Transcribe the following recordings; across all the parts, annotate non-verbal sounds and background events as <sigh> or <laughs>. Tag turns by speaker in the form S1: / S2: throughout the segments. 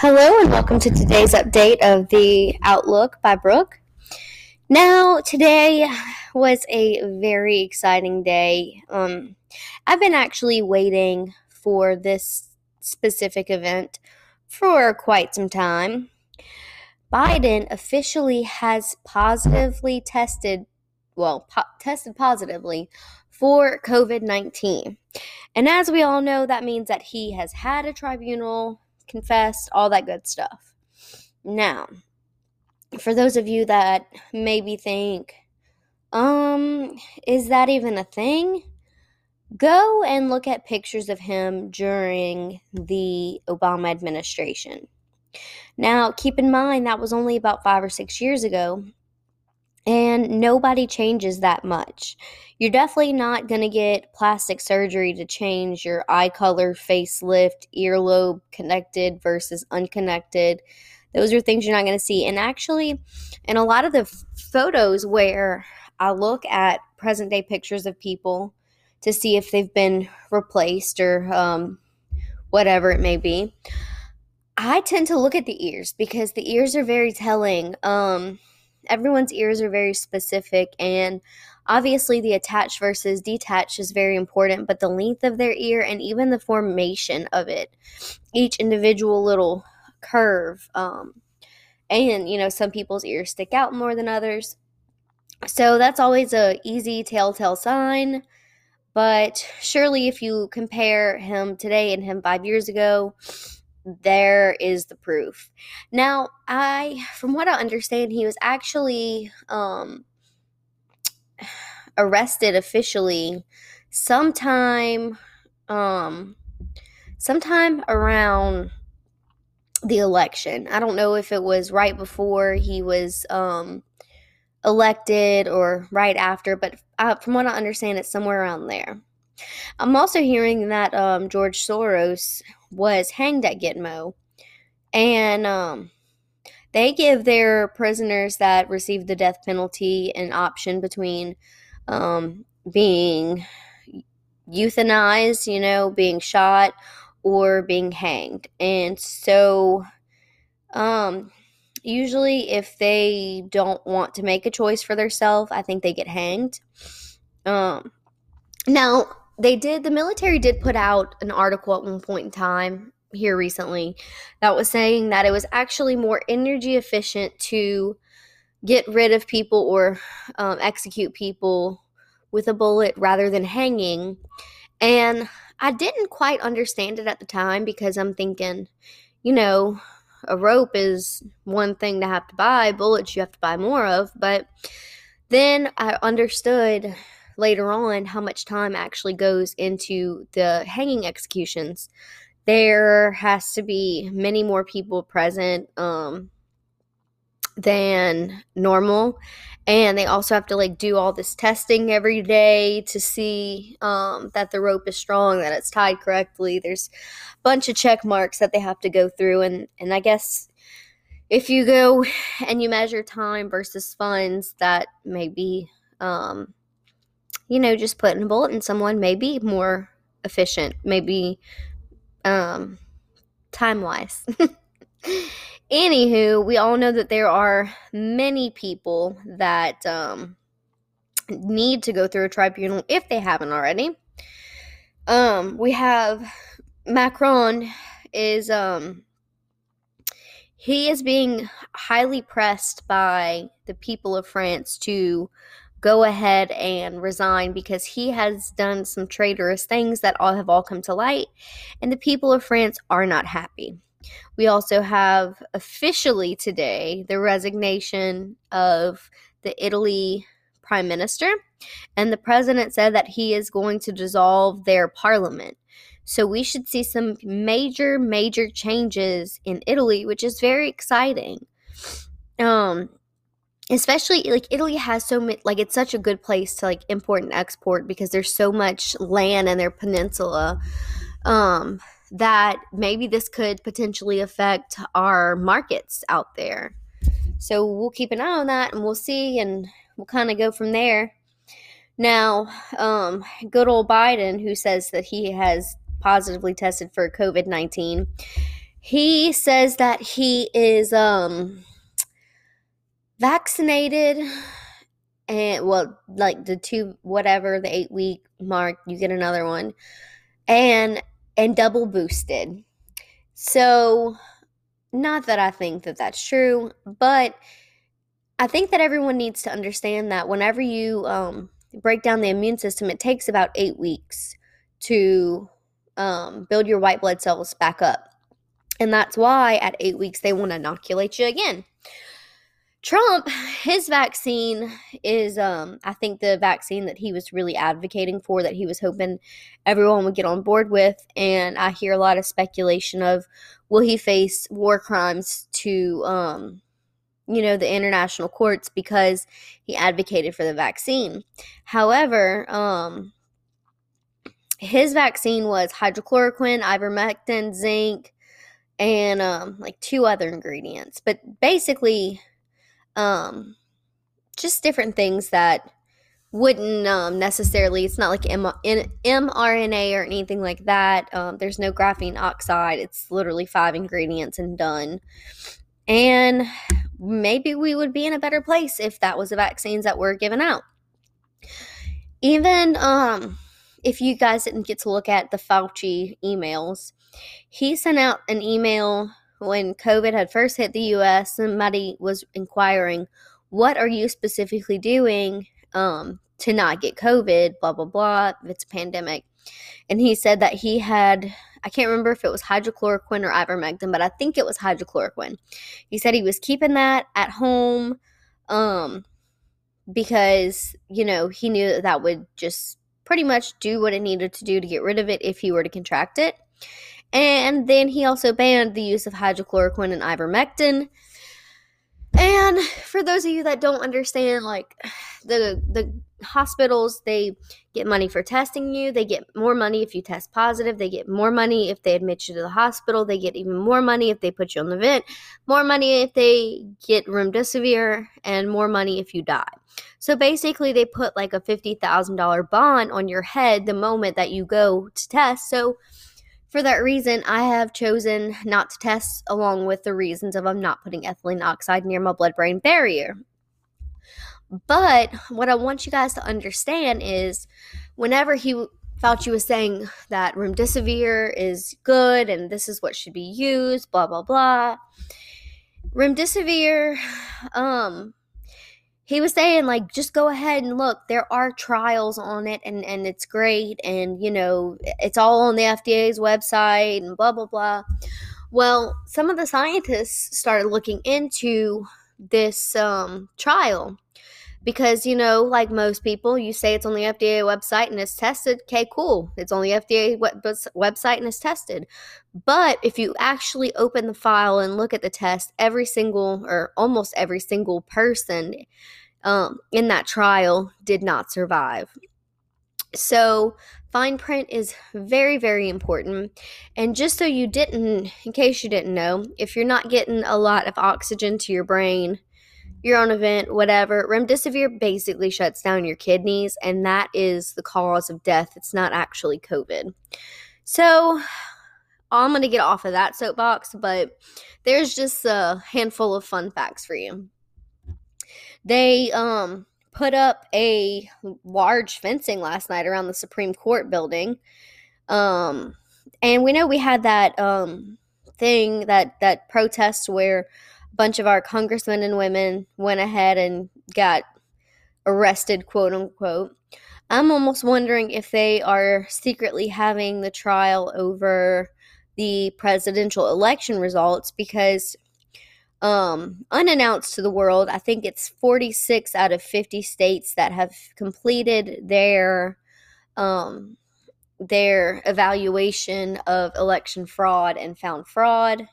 S1: Hello, and welcome to today's update of the Outlook by Brooke. Now, today was a very exciting day. Um, I've been actually waiting for this specific event for quite some time. Biden officially has positively tested, well, po- tested positively for COVID 19. And as we all know, that means that he has had a tribunal confessed, all that good stuff. Now, for those of you that maybe think, um, is that even a thing? Go and look at pictures of him during the Obama administration. Now, keep in mind that was only about five or six years ago, and nobody changes that much. You're definitely not going to get plastic surgery to change your eye color, facelift, earlobe connected versus unconnected. Those are things you're not going to see. And actually, in a lot of the photos where I look at present day pictures of people to see if they've been replaced or um, whatever it may be, I tend to look at the ears because the ears are very telling. Um, everyone's ears are very specific and obviously the attached versus detached is very important but the length of their ear and even the formation of it each individual little curve um, and you know some people's ears stick out more than others. So that's always a easy telltale sign but surely if you compare him today and him five years ago there is the proof. Now, I, from what I understand, he was actually um, <sighs> arrested officially sometime, um, sometime around the election. I don't know if it was right before he was um, elected or right after, but uh, from what I understand, it's somewhere around there. I'm also hearing that um, George Soros was hanged at Gitmo, and um, they give their prisoners that receive the death penalty an option between um, being euthanized, you know, being shot, or being hanged. And so, um, usually, if they don't want to make a choice for themselves, I think they get hanged. Um, now, they did the military did put out an article at one point in time here recently that was saying that it was actually more energy efficient to get rid of people or um, execute people with a bullet rather than hanging. And i didn't quite understand it at the time because i'm thinking you know a rope is one thing to have to buy bullets you have to buy more of. But then i understood later on how much time actually goes into the hanging executions. There has to be many more people present um, than normal. And they also have to like do all this testing every day to see um, that the rope is strong, that it's tied correctly. There's a bunch of check marks that they have to go through, and and I guess if you go and you measure time versus funds, that may be um, you know, just putting a bullet in someone may be more efficient, maybe um, time wise. <laughs> Anywho, we all know that there are many people that um, need to go through a tribunal if they haven't already. Um, we have Macron is um he is being highly pressed by the people of France to go ahead and resign because he has done some traitorous things that all have all come to light, and the people of France are not happy. We also have officially today the resignation of the Italy prime minister, and the president said that he is going to dissolve their parliament. So we should see some major, major changes in Italy, which is very exciting. Um, especially like Italy has so many like it's such a good place to like import and export because there's so much land in their peninsula um that maybe this could potentially affect our markets out there. So we'll keep an eye on that and we'll see and we'll kind of go from there. Now, um good old Biden who says that he has positively tested for COVID-19 he says that he is um vaccinated and well like the two whatever the 8 week mark you get another one and and double boosted. So not that I think that that's true, but I think that everyone needs to understand that whenever you um, break down the immune system, it takes about eight weeks to um, build your white blood cells back up. And that's why at eight weeks they want to inoculate you again. Trump, his vaccine is, um, I think, the vaccine that he was really advocating for, that he was hoping everyone would get on board with. And I hear a lot of speculation of will he face war crimes to, um, you know, the international courts because he advocated for the vaccine. However, um, his vaccine was hydrochloroquine, ivermectin, zinc, and um, like two other ingredients. But basically, um, just different things that wouldn't um, necessarily it's not like M- in, mrna or anything like that. Um, there's no graphene oxide. It's literally five ingredients and done. And maybe we would be in a better place if that was the vaccines that were given out. Even um, if you guys didn't get to look at the fauci emails he sent out an email when COVID had first hit the US, somebody was inquiring, What are you specifically doing um, to not get COVID? Blah, blah, blah. It's a pandemic. And he said that he had, I can't remember if it was hydrochloroquine or ivermectin, but I think it was hydrochloroquine. He said he was keeping that at home um, because, you know, he knew that that would just pretty much do what it needed to do to get rid of it if he were to contract it. And then he also banned the use of hydrochloroquine and ivermectin. And for those of you that don't understand, like the the hospitals, they get money for testing you. They get more money if you test positive. They get more money if they admit you to the hospital. They get even more money if they put you on the vent. More money if they get remdesivir, and more money if you die. So basically, they put like a fifty thousand dollar bond on your head the moment that you go to test. So for that reason, I have chosen not to test, along with the reasons of I'm not putting ethylene oxide near my blood brain barrier. But what I want you guys to understand is whenever he Fauci was saying that remdesivir is good and this is what should be used, blah blah blah. Remdesivir, um, he was saying like just go ahead and look there are trials on it and and it's great and you know it's all on the FDA's website and blah blah blah. Well some of the scientists started looking into this um, trial because you know like most people you say it's on the FDA website and it's tested okay cool it's on the FDA web- website and it's tested but if you actually open the file and look at the test every single or almost every single person um, in that trial did not survive. So, fine print is very, very important. And just so you didn't, in case you didn't know, if you're not getting a lot of oxygen to your brain, you're event, a vent, whatever, remdesivir basically shuts down your kidneys, and that is the cause of death. It's not actually COVID. So, I'm going to get off of that soapbox, but there's just a handful of fun facts for you. They um put up a large fencing last night around the Supreme Court building. Um and we know we had that um thing that that protest where bunch of our congressmen and women went ahead and got arrested quote unquote. I'm almost wondering if they are secretly having the trial over the presidential election results because um, unannounced to the world. I think it's 46 out of 50 states that have completed their um, their evaluation of election fraud and found fraud.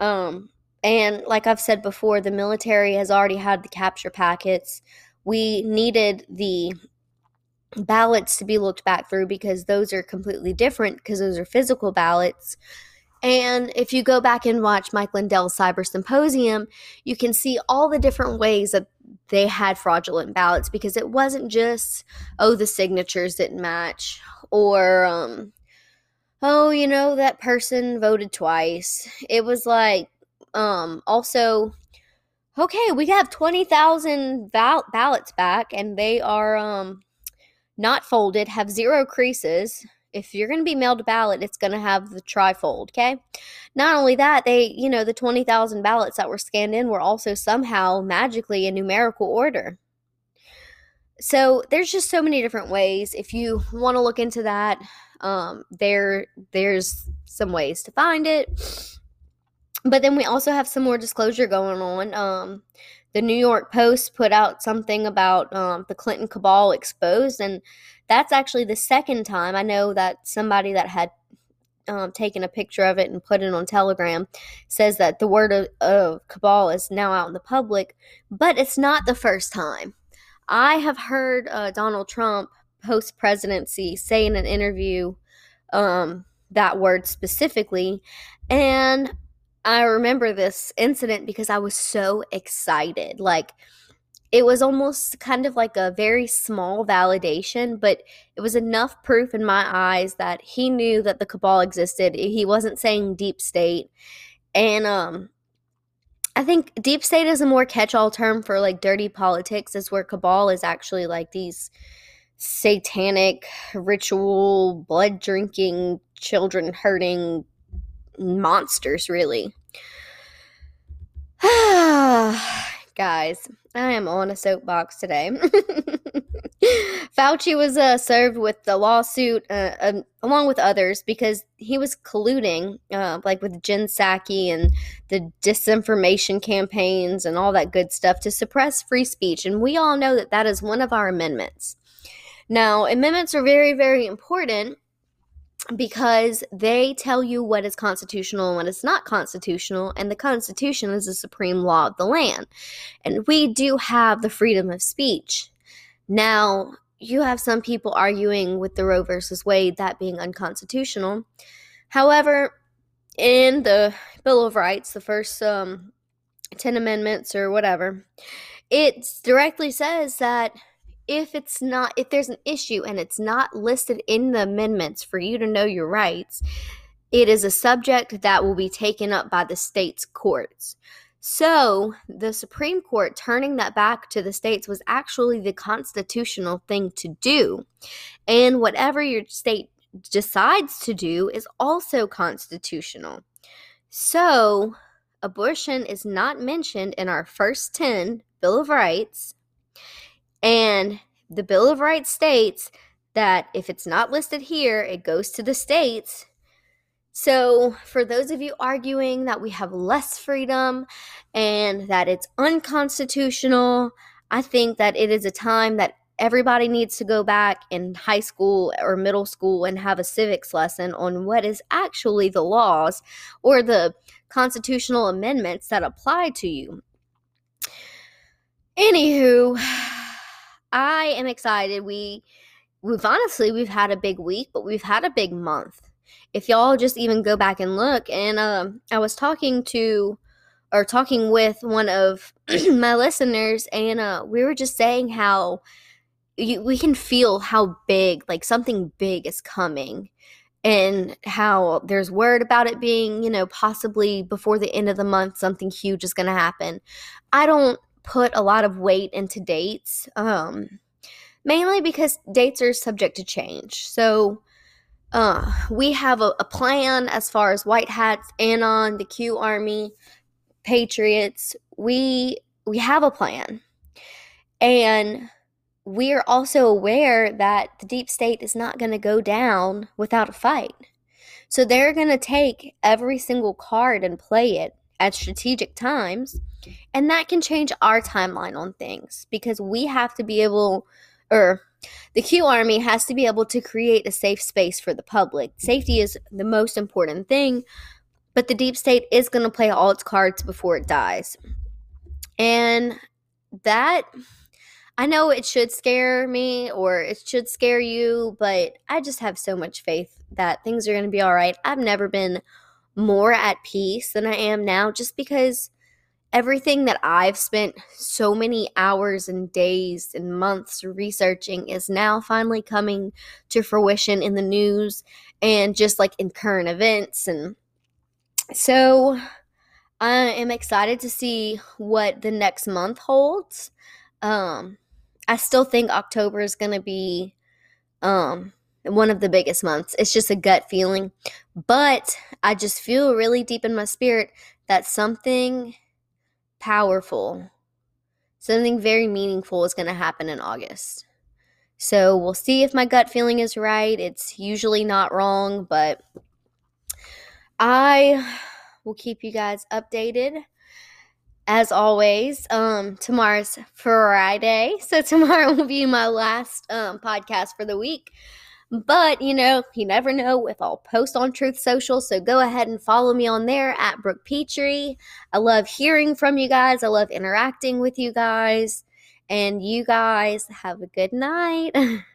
S1: Um, and like I've said before, the military has already had the capture packets. We needed the ballots to be looked back through because those are completely different because those are physical ballots. And if you go back and watch Mike Lindell's Cyber Symposium, you can see all the different ways that they had fraudulent ballots because it wasn't just, oh, the signatures didn't match or, um, oh, you know, that person voted twice. It was like, um, also, okay, we have 20,000 val- ballots back and they are, um, not folded, have zero creases. If you're going to be mailed a ballot, it's going to have the trifold, okay? Not only that, they, you know, the 20,000 ballots that were scanned in were also somehow magically in numerical order. So there's just so many different ways. If you want to look into that, um, there there's some ways to find it. But then we also have some more disclosure going on. Um, the New York Post put out something about um, the Clinton cabal exposed, and that's actually the second time. I know that somebody that had um, taken a picture of it and put it on Telegram says that the word of, of cabal is now out in the public, but it's not the first time. I have heard uh, Donald Trump post presidency say in an interview um, that word specifically. And I remember this incident because I was so excited. Like, it was almost kind of like a very small validation, but it was enough proof in my eyes that he knew that the cabal existed. He wasn't saying deep state. And um I think deep state is a more catch-all term for like dirty politics is where cabal is actually like these satanic ritual blood drinking children hurting monsters really. <sighs> Guys i am on a soapbox today. <laughs> Fauci was uh, served with the lawsuit uh, um, along with others because he was colluding uh, like with jen psaki and the disinformation campaigns and all that good stuff to suppress free speech. And we all know that that is one of our amendments. Now, amendments are very, very important because they tell you what is constitutional and what is not constitutional, and the Constitution is the supreme law of the land. And we do have the freedom of speech. Now, you have some people arguing with the Roe versus Wade that being unconstitutional. However, in the Bill of Rights, the first um, 10 amendments or whatever, it directly says that if it's not if there's an issue and it's not listed in the amendments for you to know your rights it is a subject that will be taken up by the state's courts. So the supreme court turning that back to the states was actually the constitutional thing to do. And whatever your state decides to do is also constitutional. So abortion is not mentioned in our first 10 bill of rights and the Bill of Rights states that if it's not listed here, it goes to the states. So, for those of you arguing that we have less freedom and that it's unconstitutional, I think that it is a time that everybody needs to go back in high school or middle school and have a civics lesson on what is actually the laws or the constitutional amendments that apply to you. Anywho, I am excited. We we've honestly we've had a big week, but we've had a big month. If y'all just even go back and look, and um, I was talking to or talking with one of <clears throat> my listeners, and uh, we were just saying how you, we can feel how big, like something big is coming, and how there's word about it being, you know, possibly before the end of the month, something huge is going to happen. I don't put a lot of weight into dates, um, mainly because dates are subject to change. So uh, we have a, a plan as far as White Hats, Anon, the Q Army, Patriots. We we have a plan, and we are also aware that the deep state is not going to go down without a fight. So they're going to take every single card and play it at strategic times. And that can change our timeline on things because we have to be able, or the Q Army has to be able to create a safe space for the public. Safety is the most important thing, but the deep state is going to play all its cards before it dies. And that, I know it should scare me or it should scare you, but I just have so much faith that things are going to be all right. I've never been more at peace than I am now just because everything that I've spent so many hours and days and months researching is now finally coming to fruition in the news and just like in current events. And so I am excited to see what the next month holds. Um, I still think October is going to be um, one of the biggest months. It's just a gut feeling. But I just feel really deep in my spirit that something powerful, something very meaningful is going to happen in August. So we'll see if my gut feeling is right. It's usually not wrong, but I will keep you guys updated. As always, um, tomorrow's Friday, so <laughs> tomorrow will be my last um, podcast for the week. But, you know, you never know if I'll post on Truth Social. So go ahead and follow me on there at Brooke Petrie. I love hearing from you guys. I love interacting with you guys. And you guys have a good night. <laughs>